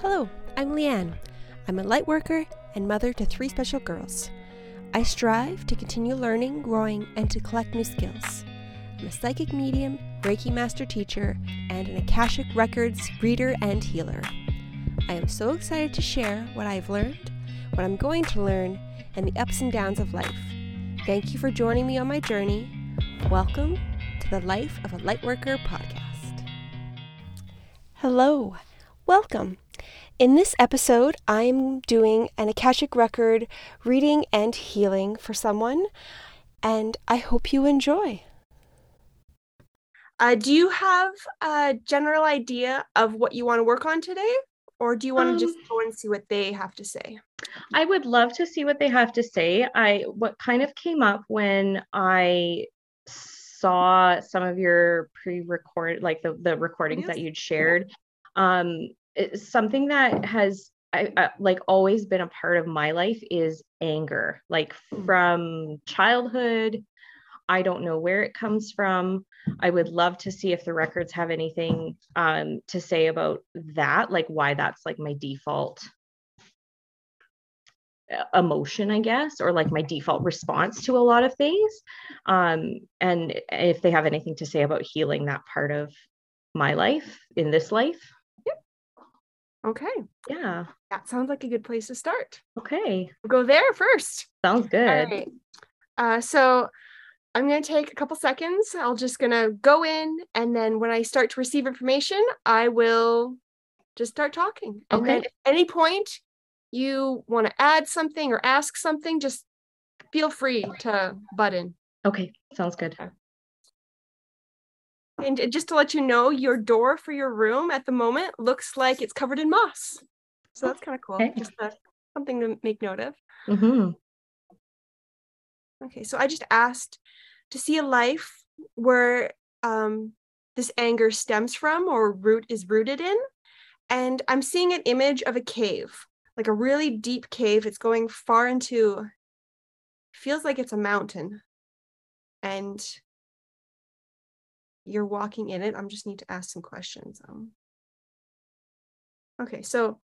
Hello, I'm Leanne. I'm a light worker and mother to three special girls. I strive to continue learning, growing, and to collect new skills. I'm a psychic medium, Reiki master teacher, and an Akashic Records reader and healer. I am so excited to share what I've learned, what I'm going to learn, and the ups and downs of life. Thank you for joining me on my journey. Welcome to the Life of a Lightworker podcast. Hello, welcome. In this episode, I'm doing an Akashic Record reading and healing for someone, and I hope you enjoy. Uh, do you have a general idea of what you want to work on today? Or do you want Um, to just go and see what they have to say? I would love to see what they have to say. I what kind of came up when I saw some of your pre-record like the the recordings that you'd shared. Um it's something that has I, I, like always been a part of my life is anger. Like Mm. from childhood, I don't know where it comes from. I would love to see if the records have anything um, to say about that, like why that's like my default uh, emotion, I guess, or like my default response to a lot of things. Um, and if they have anything to say about healing that part of my life in this life. Okay, Yeah. that sounds like a good place to start. Okay. We'll go there first. Sounds good. Right. Uh, so I'm going to take a couple seconds. I'll just going to go in, and then when I start to receive information, I will just start talking. And then Okay. at any point you want to add something or ask something, just feel free to butt in. Okay. Sounds good. And just to let you know, your door for your room at the moment looks like it's covered in moss. So that's kind of cool. Okay. Just uh, something to make note of. hmm Okay, so I just asked to see a life where um, this anger stems from or root is rooted in. And I'm seeing an image of a cave, like a really deep cave. It's going far into, feels like it's a mountain. And you're walking in it. I'm just need to ask some questions. Um, okay, so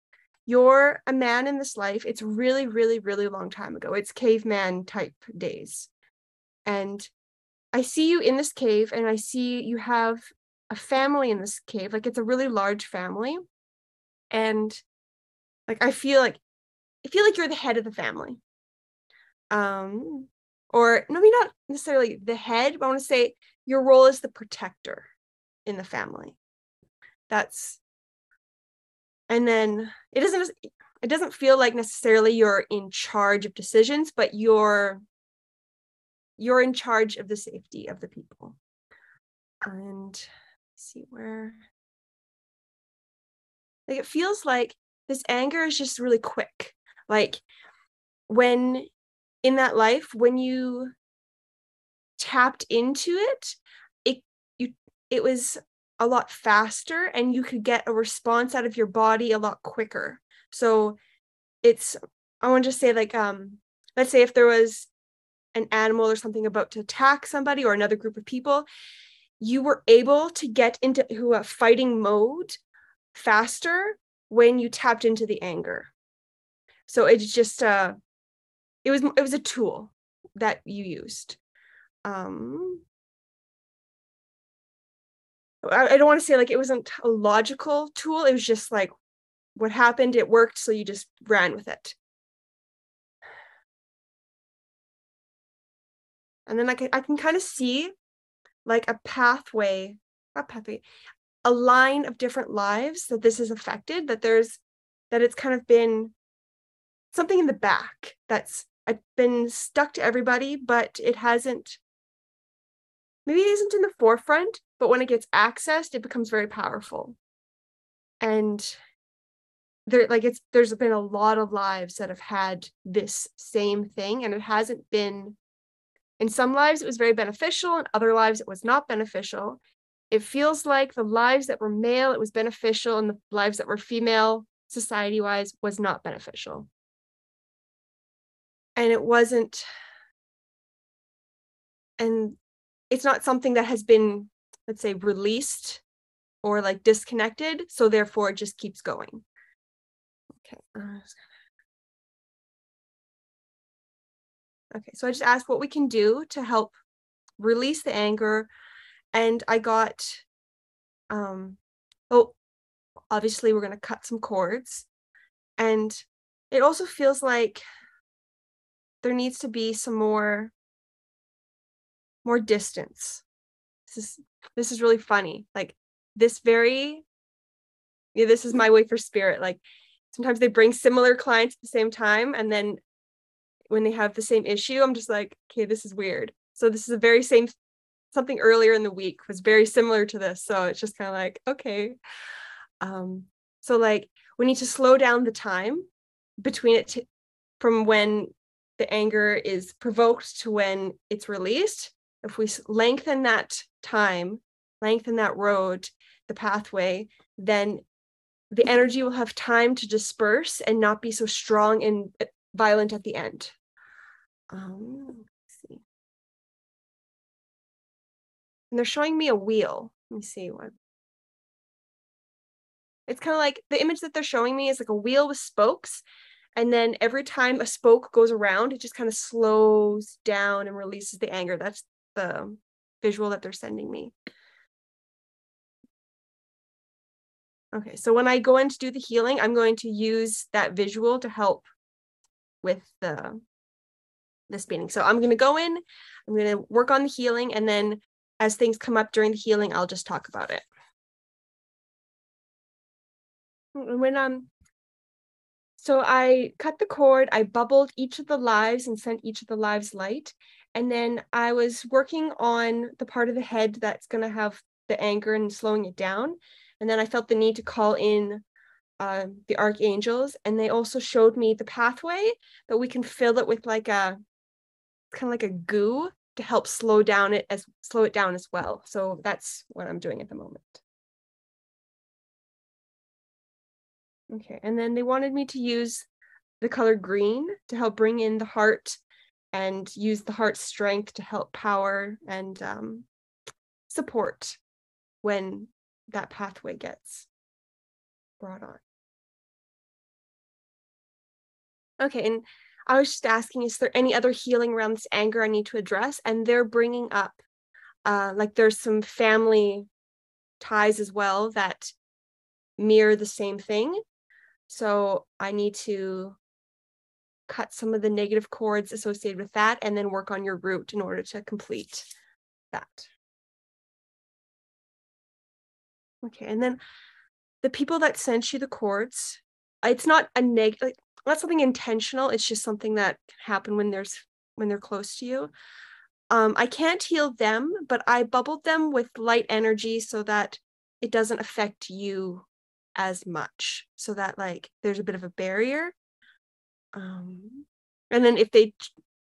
you're a man in this life. It's really, really, really long time ago. It's caveman type days. And I see you in this cave, and I see you have a family in this cave. Like it's a really large family. And like I feel like I feel like you're the head of the family. Um, or maybe not necessarily the head, but I want to say your role is the protector in the family. That's and then it doesn't it doesn't feel like necessarily you're in charge of decisions but you're you're in charge of the safety of the people and see where like it feels like this anger is just really quick like when in that life when you tapped into it it you it was a lot faster and you could get a response out of your body a lot quicker. So it's i want to just say like um let's say if there was an animal or something about to attack somebody or another group of people you were able to get into a fighting mode faster when you tapped into the anger. So it's just uh it was it was a tool that you used. Um I, don't want to say like it wasn't a logical tool it was just like what happened it worked so you just ran with it. And then I can, I can kind of see like a pathway a pathway a line of different lives that this has affected that there's that it's kind of been something in the back that's uh, been stuck to everybody but it hasn't maybe it isn't in the forefront but when it gets accessed it becomes very powerful. And there like it's there's been a lot of lives that have had this same thing and it hasn't been in some lives it was very beneficial in other lives it was not beneficial. It feels like the lives that were male it was beneficial and the lives that were female society wise was not beneficial and it wasn't and it's not something that has been let's say released or like disconnected so therefore it just keeps going Okay. Uh, Okay, so I just asked what we can do to help release the anger, and I got, um, oh, obviously we're gonna cut some cords, and it also feels like there needs to be some more more distance. This is this is really funny. Like this very yeah, this is my way for spirit. Like sometimes they bring similar clients at the same time and then when they have the same issue, I'm just like, okay, this is weird. So this is the very same something earlier in the week was very similar to this. So it's just kind of like, okay. Um, so like we need to slow down the time between it from when the anger is provoked to when it's released. If we lengthen that time, lengthen that road, the pathway, then the energy will have time to disperse and not be so strong and uh, violent at the end. Um, let's see. And they're showing me a wheel. Let me see what. It's kind of like the image that they're showing me is like a wheel with spokes. And then every time a spoke goes around, it just kind of slows down and releases the anger. That's the visual that they're sending me. Okay, so when I go in to do the healing, I'm going to use that visual to help with the this meeting. So I'm going to go in, I'm going to work on the healing, and then as things come up during the healing, I'll just talk about it. When um, so I cut the cord, I bubbled each of the lives and sent each of the lives light. And then I was working on the part of the head that's going to have the anger and slowing it down. And then I felt the need to call in uh, the archangels, and they also showed me the pathway that we can fill it with like a kind of like a goo to help slow down it as slow it down as well. So that's what I'm doing at the moment. Okay, and then they wanted me to use the color green to help bring in the heart and use the heart strength to help power and um, support when that pathway gets brought on. Okay, and I was just asking, is there any other healing around this anger I need to address? And they're bringing up, uh, like, there's some family ties as well that mirror the same thing. So I need to cut some of the negative cords associated with that and then work on your root in order to complete that. Okay, and then the people that sent you the cords, it's not a negative, like, not something intentional it's just something that can happen when there's when they're close to you um, i can't heal them but i bubbled them with light energy so that it doesn't affect you as much so that like there's a bit of a barrier um, and then if they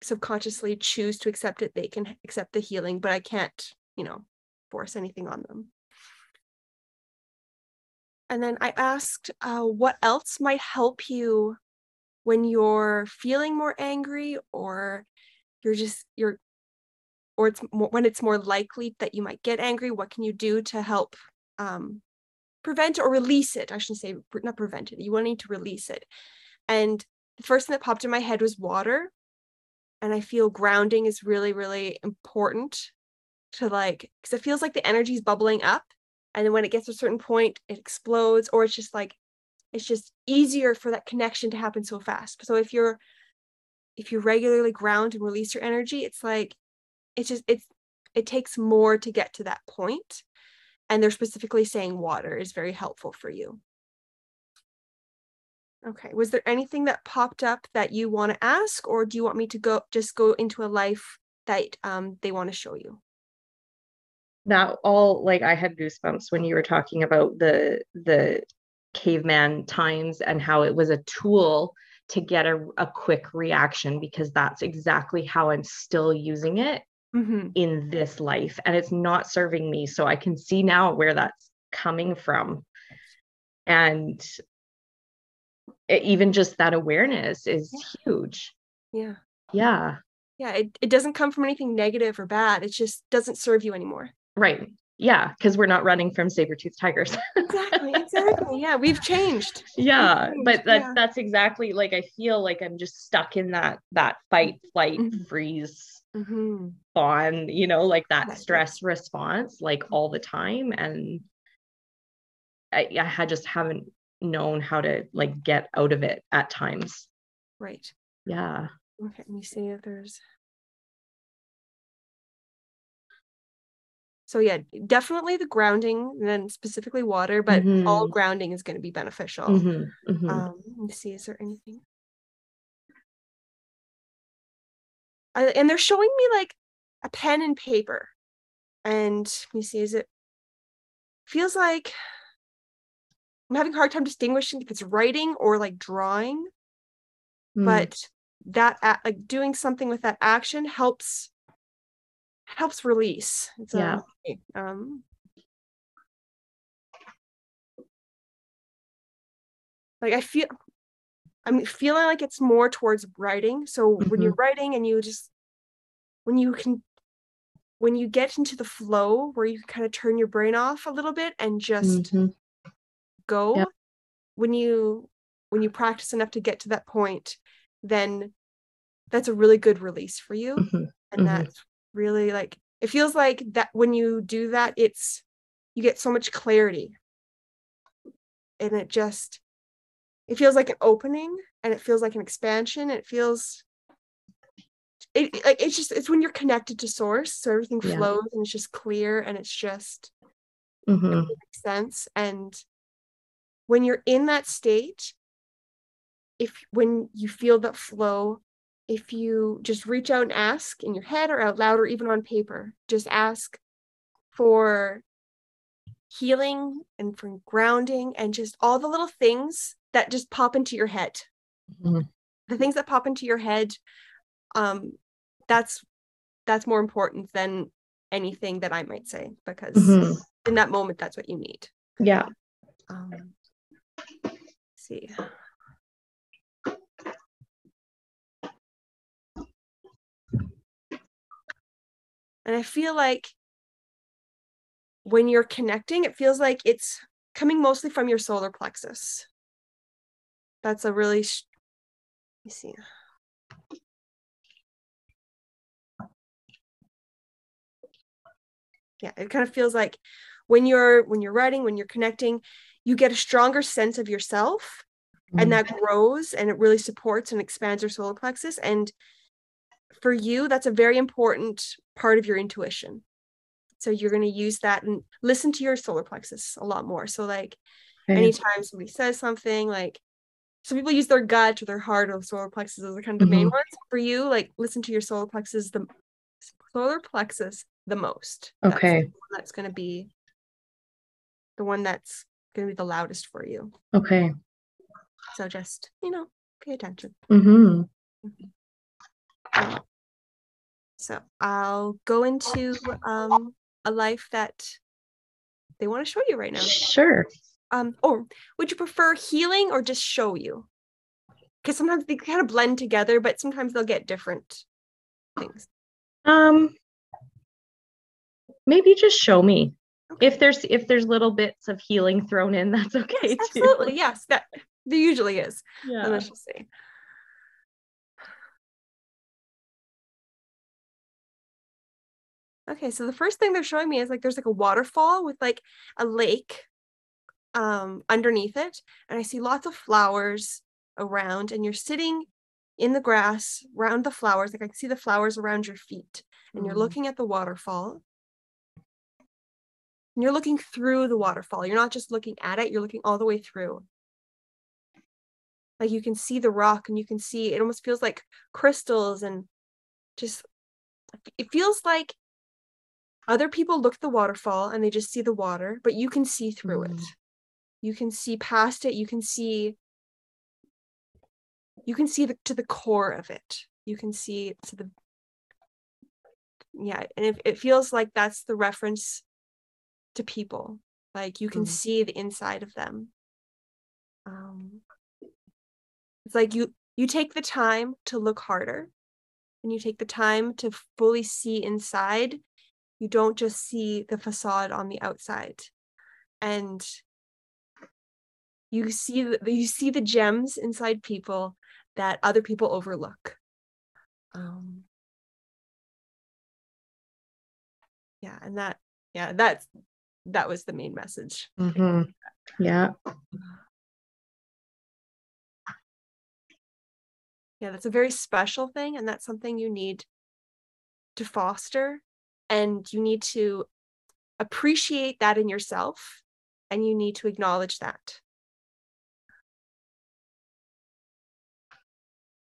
subconsciously choose to accept it they can accept the healing but i can't you know force anything on them. And then i asked uh, what else might help you when you're feeling more angry or you're just you're or it's more, when it's more likely that you might get angry what can you do to help um, prevent or release it. I shouldn't say not prevent it you want need to release it. And the first thing that popped in my head was water. And i feel grounding is really really important to like because it feels like the energy is bubbling up. And then when it gets to a certain point it explodes or it's just like it's just easier for that connection to happen so fast. So if you're if you regularly ground and release your energy it's like it's just it's it takes more to get to that point and they're specifically saying water is very helpful for you. Okay was there anything that popped up that you want to ask or do you want me to go just go into a life that um, they want to show you? That all like i had goosebumps when you were talking about the the caveman times and how it was a tool to get a, a quick reaction because that's exactly how I'm still using it mm-hmm. in this life. And it's not serving me. So I can see now where that's coming from. And it, even just that awareness is yeah. huge. Yeah. Yeah. Yeah. It, it doesn't come from anything negative or bad. It just doesn't serve you anymore. Right yeah because we're not running from saber tooth tigers exactly exactly yeah we've changed yeah we've changed. but that yeah. that's exactly like i feel like i'm just stuck in that that fight flight Mhm. freeze hmm fawn you know like that stress response like all the time and I, I had just haven't known how to like get out of it at times. Right. Yeah. Okay let me see if there's so yeah definitely the grounding and then specifically water but all Mhm. grounding is going to be beneficial. Mhm, mhm. um let me see is there anything and they're showing me like a pen and paper and let me see is it feels like i'm having a hard time distinguishing if it's writing or like drawing. Mm, but that like doing something with that action helps helps release. It's Yeah. a, um like i feel i'm feeling like it's more towards writing so when you're writing and you just when you can when you get into the flow where you can kind of turn your brain off a little bit and just mhm. go Yep. when you when you practice enough to get to that point then that's a really good release for you Mhm, and mhm. that's really like it feels like that when you do that it's you get so much clarity and it just it feels like an opening and it feels like an expansion. It feels it it- like it's just it's when you're connected to source so everything Yeah. flows and it's just clear and it's just Mhm, makes sense. And when you're in that state if when you feel that flow if you just reach out and ask in your head or out loud or even on paper just ask for healing and for grounding and just all the little things that just pop into your head. Mhm. the things that pop into your head um that's that's more important than anything that i might say because Mhm. in that moment that's what you need. Yeah. Um let's see. And i feel like when you're connecting it feels like it's coming mostly from your solar plexus that's a really sh- let me see. Yeah it kind of feels like when you're when you're writing when you're connecting you get a stronger sense of yourself Mm, and that grows and it really supports and expands your solar plexus and for you that's a very important part of your intuition. So you're going to use that and listen to your solar plexus a lot more. So like okay. anytime somebody says something like some people use their gut or their heart or solar plexus as the kind of the main Mhm. ones. For you like listen to your solar plexus the solar plexus the most. Okay. that's, that's going to be the one that's going to be the loudest for you. Okay. So just you know pay attention. Hmm Um, so I'll go into um, a life that they want to show you right now. sure Um, or would you prefer healing or just show you? Because sometimes they kind of blend together, but sometimes they'll get different things. um maybe just show me Okay. if there's if there's little bits of healing thrown in that's okay Yes, too absolutely. Yes, that there usually is. yeah Let's just see. Okay, so the first thing they're showing me is like there's like a waterfall with like a lake um underneath it and I see lots of flowers around and you're sitting in the grass around the flowers like I can see the flowers around your feet and you're Mm. looking at the waterfall. And you're looking through the waterfall. You're not just looking at it, you're looking all the way through. Like you can see the rock and you can see it almost feels like crystals and just it feels like other people look at the waterfall and they just see the water, but you can see through it. You can see past it. You can see you can see the, to the core of it. You can see to the yeah, and it, it feels like that's the reference to people. Like you can Mm. see the inside of them. Um, it's like you you take the time to look harder, and you take the time to fully see inside. You don't just see the facade on the outside. And you see the, you see the gems inside people that other people overlook. Um, yeah, and that yeah, that's that was the main message. Mm-hmm. Yeah. Yeah, that's a very special thing, and that's something you need to foster, and you need to appreciate that in yourself, and you need to acknowledge that.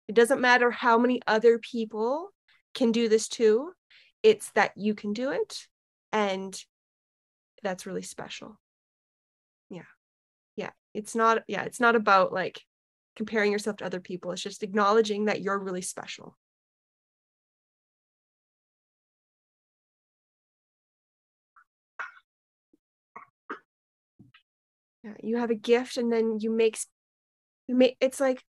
It doesn't matter how many other people can do this too. It's that you can do it. And that's really special. Yeah. Yeah. It's not, yeah, it's not about like comparing yourself to other people. It's just acknowledging that you're really special. Yeah, you have a gift and then you make you make it's like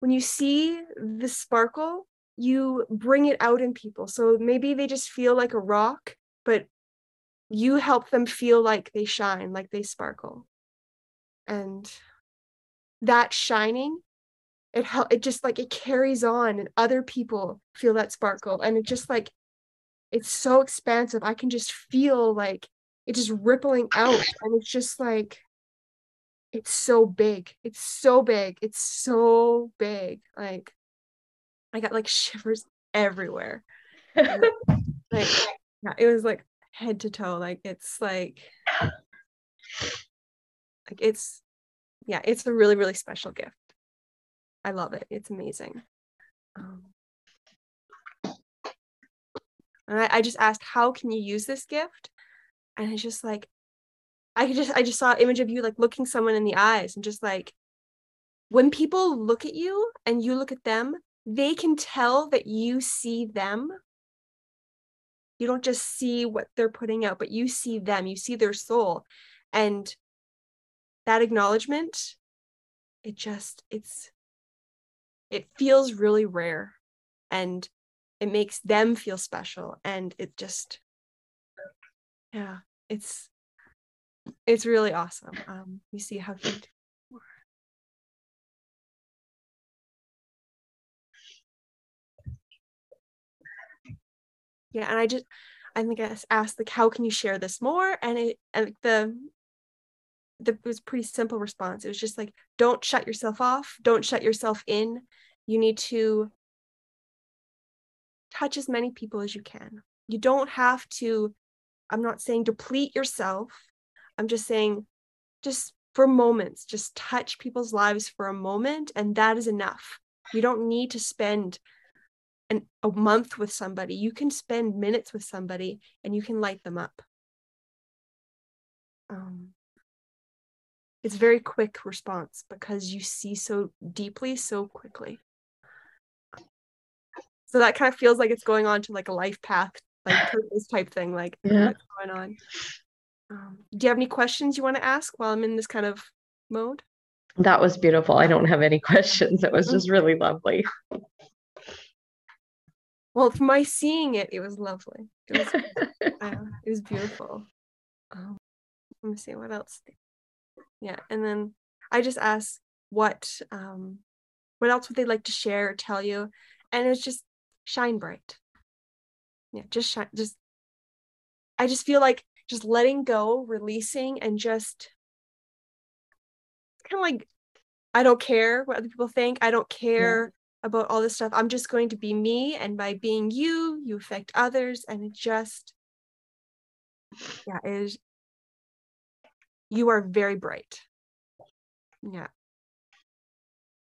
when you see the sparkle, you bring it out in people. So maybe they just feel like a rock, but you help them feel like they shine, like they sparkle. And that shining, it help it just like it carries on and other people feel that sparkle. And it just like it's so expansive. I can just feel like it just rippling out. And it's just like it's so big. It's so big. It's so big. Like I got like shivers everywhere. like yeah, it was like head to toe. Like it's like like it's yeah, it's a really, really special gift. I love it. It's amazing. Um, and I, I just asked, how can you use this gift? And it's just like, I just I just saw an image of you like looking someone in the eyes and just like when people look at you and you look at them, they can tell that you see them. You don't just see what they're putting out, but you see them, you see their soul. And that acknowledgement, it just it's it feels really rare and it makes them feel special and it just yeah, it's it's really awesome. Um, you see how he yeah, and I just I think I asked like how can you share this more? And it and the the it was pretty simple response. It was just like don't shut yourself off, don't shut yourself in. You need to touch as many people as you can. You don't have to I'm not saying deplete yourself I'm just saying, just for moments, just touch people's lives for a moment, and that is enough. You don't need to spend an, a month with somebody. You can spend minutes with somebody and you can light them up. Um, it's very quick response because you see so deeply so quickly. So that kind of feels like it's going on to like a life path, like purpose type thing, like yeah. what's going on. Um, do you have any questions you want to ask while I'm in this kind of mode? That was beautiful. I don't have any questions. It was just really lovely. Well, from my seeing it, it was lovely. It was, uh, it was beautiful. Um, let me see what else. Yeah, and then I just asked what um, what else would they like to share or tell you, and it was just shine bright. Yeah, just shine. Just I just feel like just letting go, releasing, and just kind of like, I don't care what other people think. I don't care yeah. about all this stuff. I'm just going to be me. And by being you, you affect others. And it just, yeah, it is, you are very bright. Yeah.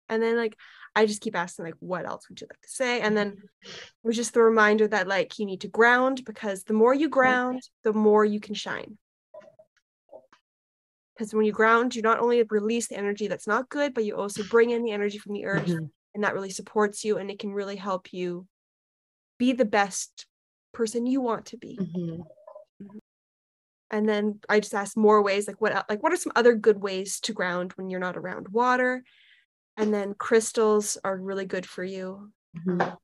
And then like I just keep asking like what else would you like to say? And then it was just the reminder that like you need to ground because the more you ground, the more you can shine. Because when you ground, you not only release the energy that's not good, but you also bring in the energy from the earth mm-hmm. and that really supports you and it can really help you be the best person you want to be. Mm-hmm. mm-hmm. And then I just asked more ways like what like what are some other good ways to ground when you're not around water? And then crystals are really good for you. Mm-hmm.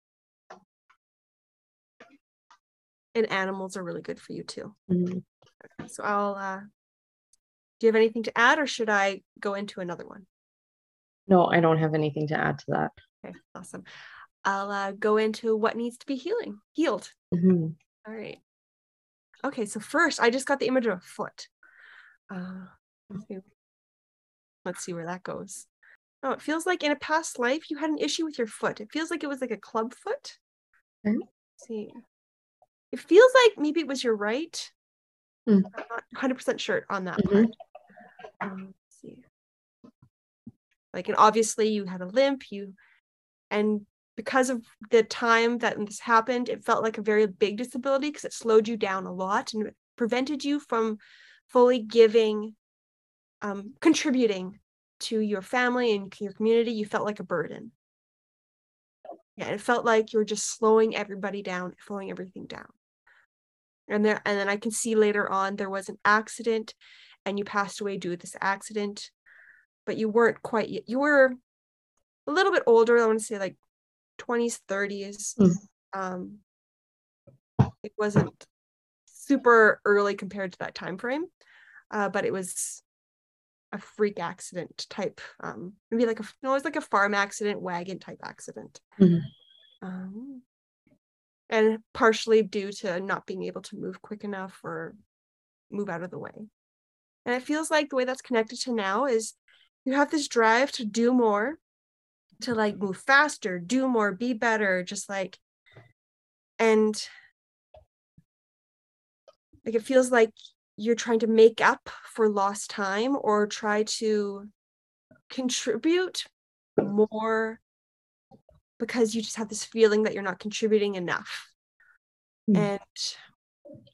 and animals are really good for you too. Mhm. So I'll uh do you have anything to add or should I go into another one? No, I don't have anything to add to that. Okay, awesome. I'll uh, go into what needs to be healing, healed. Mhm. All right. Okay, so first I just got the image of a foot. Uh, let's see where that goes. Oh, it feels like in a past life you had an issue with your foot. It feels like it was like a club foot. Let's see. It feels like maybe it was your right. Mm. I'm not 100% sure on that Mhm. part. Um, see. Like, and obviously you had a limp, you, and because of the time that this happened, it felt like a very big disability because it slowed you down a lot and prevented you from fully giving, um, contributing to your family and your community. You felt like a burden. Yeah, it felt like you were just slowing everybody down, slowing everything down. And there, and then I can see later on there was an accident, and you passed away due to this accident, but you weren't quite yet. You were a little bit older. I want to say like 20s, 30s. Mm. Um, it wasn't super early compared to that time frame, uh, but it was a freak accident type. Um, maybe like a no, it was like a farm accident, wagon type accident. Mhm. Um, and partially due to not being able to move quick enough or move out of the way. And it feels like the way that's connected to now is you have this drive to do more, to like move faster, do more, be better, just like, and like it feels like you're trying to make up for lost time or try to contribute more because you just have this feeling that you're not contributing enough Mm. and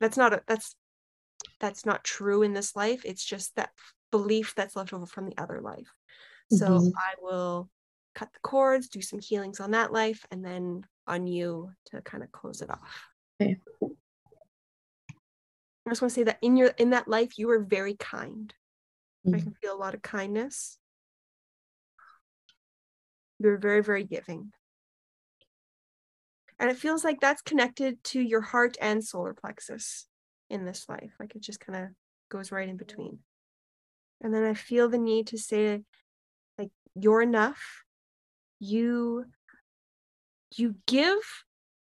that's not a, that's that's not true in this life it's just that belief that's left over from the other life so Mhm. i will cut the cords do some healings on that life and then on you to kind of close it off Okay. I just want to say that in your in that life you were very kind. I Mhm. can feel a lot of kindness. You're very very giving. And it feels like that's connected to your heart and solar plexus in this life like it just kind of goes right in between. And then i feel the need to say like you're enough. You you give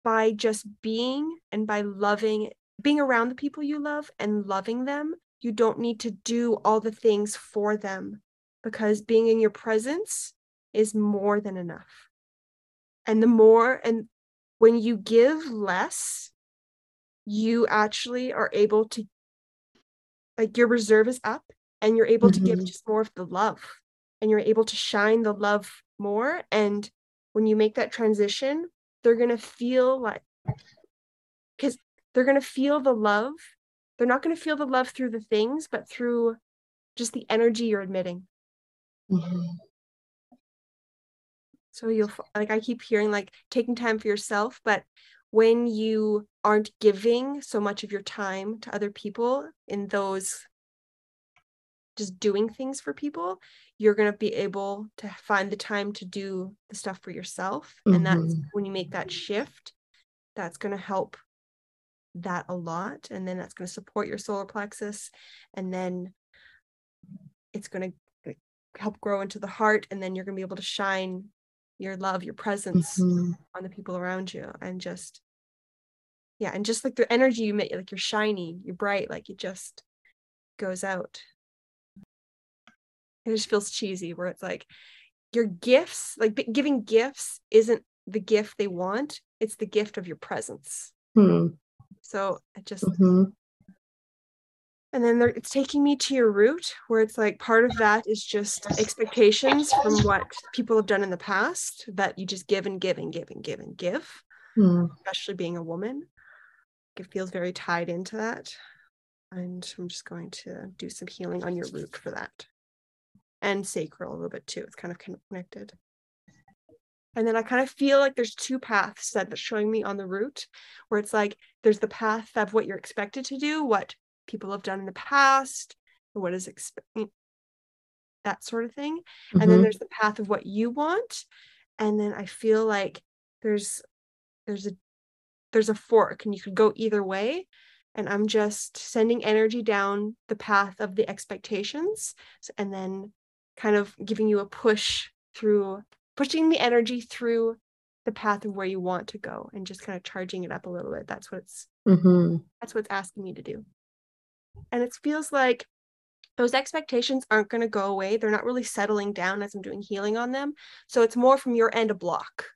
by just being and by loving being around the people you love and loving them you don't need to do all the things for them because being in your presence is more than enough and the more and when you give less you actually are able to like your reserve is up and you're able to give Mhm. just more of the love and you're able to shine the love more and when you make that transition they're going to feel like because they're going to feel the love they're not going to feel the love through the things but through just the energy you're admitting Mhm. so you'll like i keep hearing like taking time for yourself but when you aren't giving so much of your time to other people in those just doing things for people you're going to be able to find the time to do the stuff for yourself and that's Mhm. when you make that shift that's going to help that a lot and then that's going to support your solar plexus and then it's going to help grow into the heart and then you're going to be able to shine your love your presence Mhm. on the people around you and just yeah and just like the energy you make like you're shiny you're bright like it just goes out it just feels cheesy where it's like your gifts like giving gifts isn't the gift they want it's the gift of your presence Mhm. So it just Mhm. and then there, it's taking me to your root where it's like part of that is just expectations from what people have done in the past that you just give and give and give and give and give Mhm. especially being a woman it feels very tied into that and i'm just going to do some healing on your root for that and sacral a little bit too it's kind of connected and then i kind of feel like there's two paths that that's showing me on the route where it's like there's the path of what you're expected to do what people have done in the past what is expected that sort of thing. And then Mhm. there's the path of what you want. And then i feel like there's there's a there's a fork and you could go either way. And i'm just sending energy down the path of the expectations and then kind of giving you a push through pushing the energy through the path of where you want to go and just kind of charging it up a little bit that's what it's mm-hmm. that's what's asking me to do and it feels like those expectations aren't going to go away they're not really settling down as i'm doing healing on them so it's more from your end a block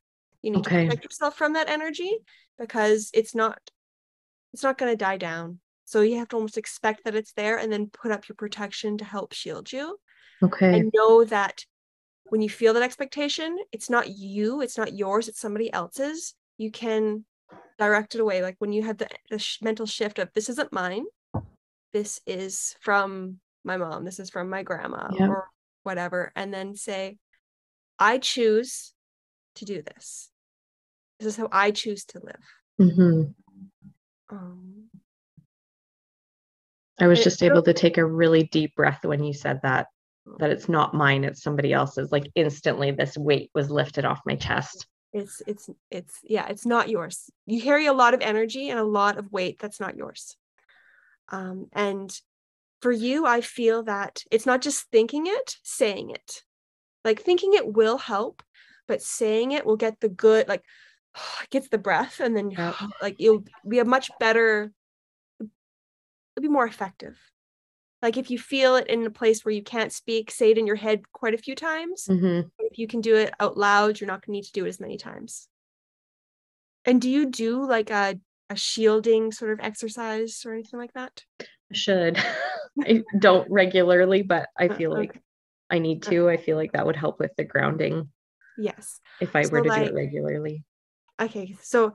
you need Okay. to protect yourself from that energy because it's not it's not going to die down so you have to almost expect that it's there and then put up your protection to help shield you okay and know that when you feel that expectation it's not you it's not yours it's somebody else's. You can direct it away like when you have the, the sh- mental shift of this isn't mine. This is from my mom. This is from my grandma Yeah. or whatever and then say i choose to do this. This is how i choose to live. Hmm um, i was just able to take a really deep breath when you said that that it's not mine it's somebody else's. Like instantly this weight was lifted off my chest. It's it's it's yeah it's not yours. You carry a lot of energy and a lot of weight that's not yours. Um and for you i feel that it's not just thinking it saying it. Like thinking it will help but saying it will get the good like gets the breath and then like you'll be a much better it'll be more effective like if you feel it in a place where you can't speak say it in your head quite a few times hmm if you can do it out loud, you're not going to need to do it as many times. And do you do like a, a shielding sort of exercise or anything like that? I should i don't regularly but i Uh, feel like i need to i feel like that would help with the grounding Yes. if i So, were to do it regularly Okay. So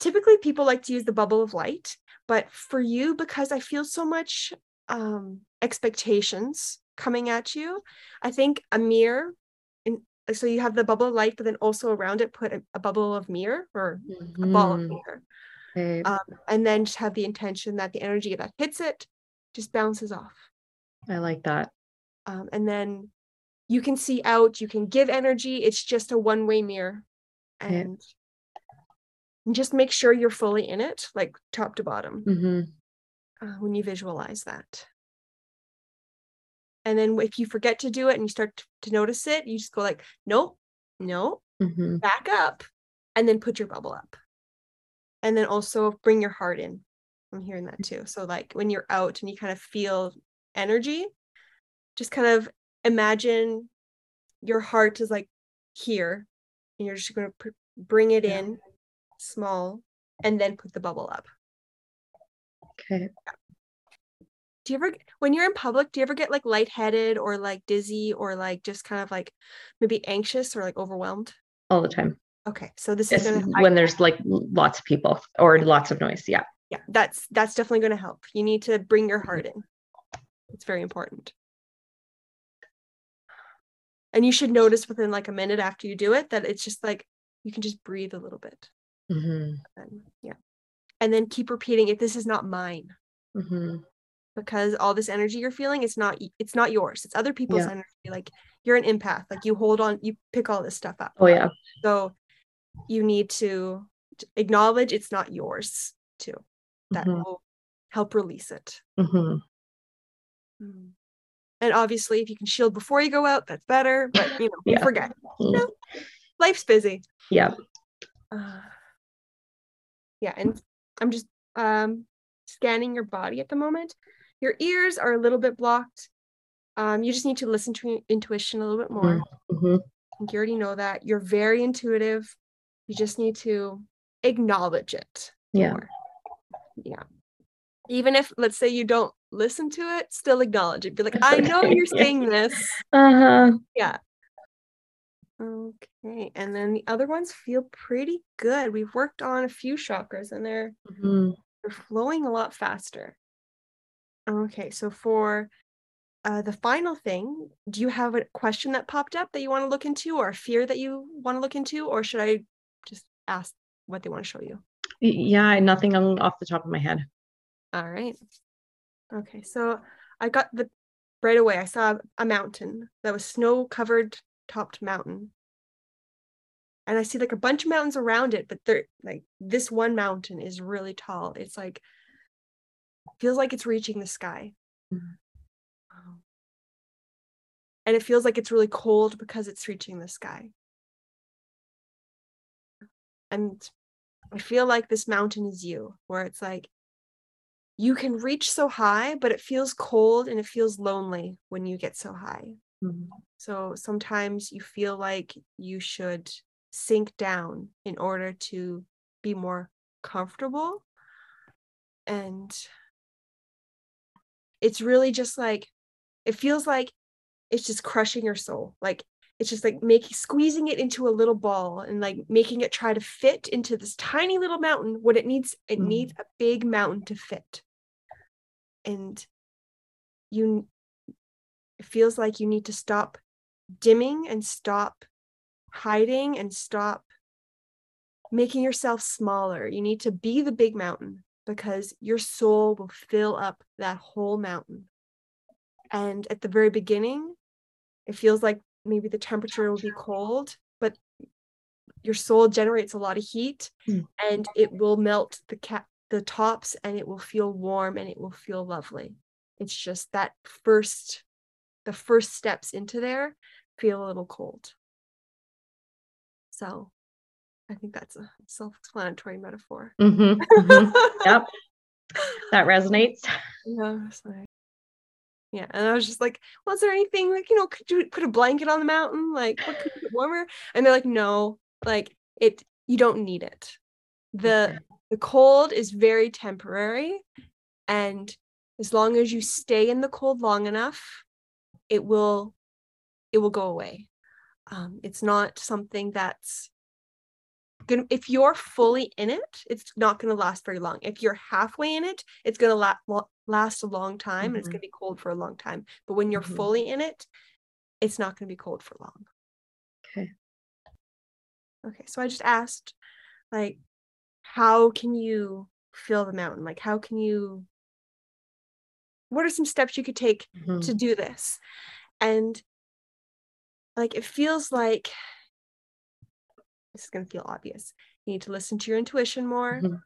typically people like to use the bubble of light, but for you, because I feel so much um, expectations coming at you, I think a mirror. In, so you have the bubble of light, but then also around it put a, a bubble of mirror or a ball of Mhm. mirror. Okay. um, and then just have the intention that the energy that hits it just bounces off i like that um, and then you can see out you can give energy it's just a one-way mirror and and just make sure you're fully in it like top to bottom hmm uh, when you visualize that. And then if you forget to do it and you start to notice it you just go like nope no hmm back up and then put your bubble up. And then also bring your heart in. I'm hearing that too. So like when you're out and you kind of feel energy just kind of imagine your heart is like here and you're just going to pr- bring it Yeah. in small and then put the bubble up okay. Do you ever when you're in public do you ever get like lightheaded or like dizzy or like just kind of like maybe anxious or like overwhelmed? All the time. Okay so this is going to when there's like lots of people or lots of noise yeah. Yeah that's that's definitely going to help. You need to bring your heart in. It's very important. And you should notice within like a minute after you do it that it's just like you can just breathe a little bit. Hmm and yeah and then keep repeating if this is not mine hmm because all this energy you're feeling it's not it's not yours it's other people's Yeah. energy like you're an empath like you hold on you pick all this stuff up oh yeah so you need to acknowledge it's not yours too that Mhm. will help release it hmm Mm. And obviously, if you can shield before you go out, that's better. But you know, you Yeah. forget. Mm. No, life's busy. yeah Uh, yeah, and I'm just um scanning your body at the moment. Your ears are a little bit blocked. Um, you just need to listen to your intuition a little bit more. hmm I think you already know that. You're very intuitive. You just need to acknowledge it. yeah more. Yeah. Even if, let's say, you don't listen to it, still acknowledge it. Be like, I know you're Yeah. saying this. uh-huh Yeah. Okay. And then the other ones feel pretty good. We've worked on a few chakras and they're hmm they're flowing a lot faster. Okay, so for uh, the final thing, do you have a question that popped up that you want to look into or a fear that you want to look into, or should I just ask what they want to show you? yeah nothing off the top of my head All right. Okay, so I got the right away. I saw a mountain that was snow covered topped mountain. and I see like a bunch of mountains around it, but they're like this one mountain is really tall. It's like feels like it's reaching the sky. Mm-hmm. And it feels like it's really cold because it's reaching the sky. And I feel like this mountain is you, where it's like you can reach so high, but it feels cold and it feels lonely when you get so high. Mm-hmm. So sometimes you feel like you should sink down in order to be more comfortable. And it's really just like, it feels like it's just crushing your soul. Like it's just like making squeezing it into a little ball and like making it try to fit into this tiny little mountain what it needs it mm. needs a big mountain to fit and you it feels like you need to stop dimming and stop hiding and stop making yourself smaller. You need to be the big mountain because your soul will fill up that whole mountain. And at the very beginning, it feels like maybe the temperature will be cold, but your soul generates a lot of heat mm. and it will melt the cap the tops and it will feel warm and it will feel lovely. It's just that first the first steps into there feel a little cold. So I think that's a self explanatory metaphor. Mm-hmm, mm-hmm. yep. That resonates. Yeah. Yeah. And I was just like, was there anything like, you know, could you put a blanket on the mountain? Like, what could get warmer? And they're like, no, like it, you don't need it. The okay. the cold is very temporary. And as long as you stay in the cold long enough, it will it will go away. Um, it's not something that's gonna if you're fully in it it's not going to last very long if you're halfway in it it's going to la- last a long time mm-hmm. and it's going to be cold for a long time but when you're mm-hmm. fully in it it's not going to be cold for long okay okay so i just asked like how can you feel the mountain like how can you what are some steps you could take mm-hmm. to do this and like it feels like this is going to feel obvious. You need to listen to your intuition more, mm-hmm.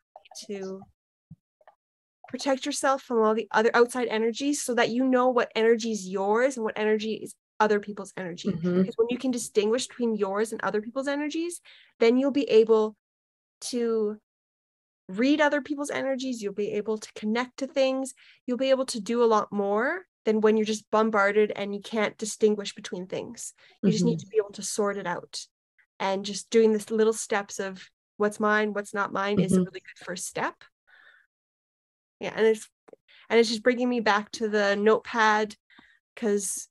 to protect yourself from all the other outside energies so that you know what energy is yours and what energy is other people's energy. Mm-hmm. Because when you can distinguish between yours and other people's energies, then you'll be able to read other people's energies. You'll be able to connect to things. You'll be able to do a lot more than when you're just bombarded and you can't distinguish between things. You mm-hmm. just need mm-hmm. to be able to sort it out and just doing this little steps of what's mine what's not mine mm-hmm. is a mm-hmm. really good first step yeah and it's and it's just bringing me back to the notepad because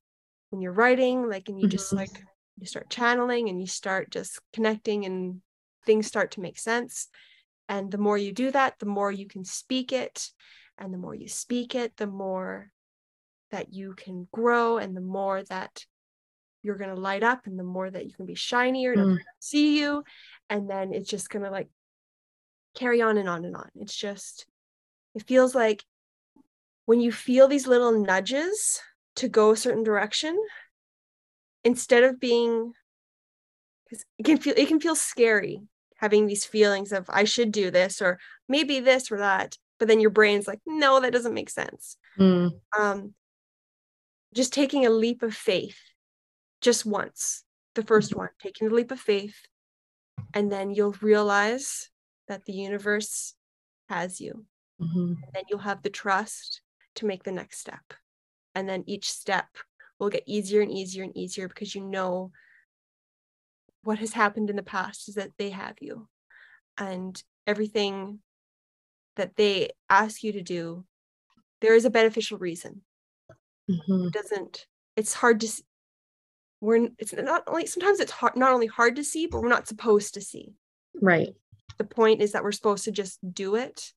when you're writing like and you mm-hmm. just like you start channeling and you start just connecting and things start to make sense and the more you do that the more you can speak it. And the more you speak it the more that you can grow and the more that you're going to light up and the more that you can be shinier and mm. see you. And then it's just going to like carry on and on and on. It's just it feels like when you feel these little nudges to go a certain direction instead of being because it can feel it can feel scary having these feelings of i should do this or maybe this or that but then your brain's like no that doesn't make sense mm. um just taking a leap of faith just once, the 1st mm-hmm. one, taking the leap of faith, and then you'll realize that the universe has you. Mm-hmm. And then you'll have the trust to make the next step. And then each step will get easier and easier and easier because you know what has happened in the past is that they have you. And everything that they ask you to do, there is a beneficial reason. Mm-hmm. It doesn't, it's hard to see? we're it's not only sometimes it's hard not only hard to see but we're not supposed to see right the point is that we're supposed to just do it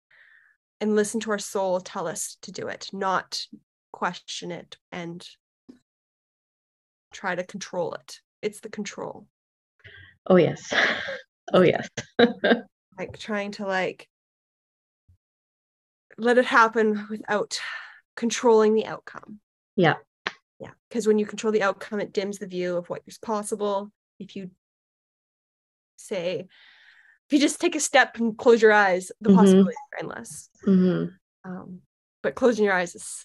and listen to our soul tell us to do it not question it and try to control it it's the control oh yes oh yes like trying to like let it happen without controlling the outcome yeah yeah because when you control the outcome it dims the view of what is possible if you say if you just take a step and close your eyes, the Mhm. possibilities are endless. Mhm. Um, but closing your eyes is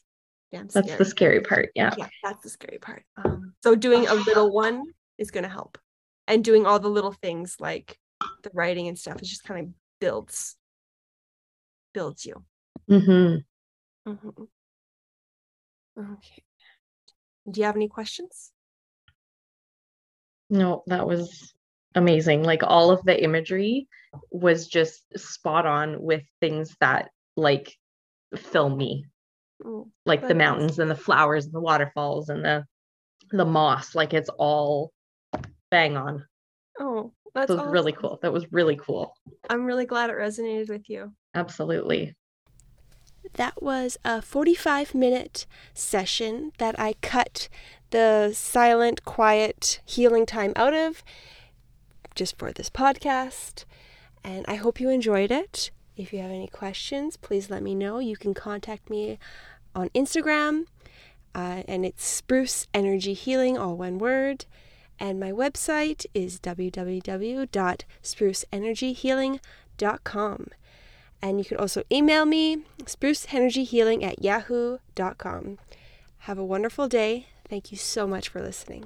damn That's scary. the scary part. Yeah. yeah, that's the scary part. Um, so doing a little one is going to help, and doing all the little things like the writing and stuff it just kind of builds builds you. hmm Mhm. Okay. Do you have any questions? No, that was amazing. Like all of the imagery was just spot on with things that like fill me. Oh, Like the mountains and the flowers and the waterfalls and the the moss. Like it's all bang on. oh, that's That was really cool. That was really cool. I'm really glad it resonated with you. Absolutely. That was a 45 minute session that I cut the silent, quiet healing time out of just for this podcast. And I hope you enjoyed it. If you have any questions, please let me know. You can contact me on Instagram, uh, and it's Spruce Energy Healing, all one word. And my website is www.spruceenergyhealing.com. And you can also email me, spruceenergyhealing at yahoo.com. Have a wonderful day. Thank you so much for listening.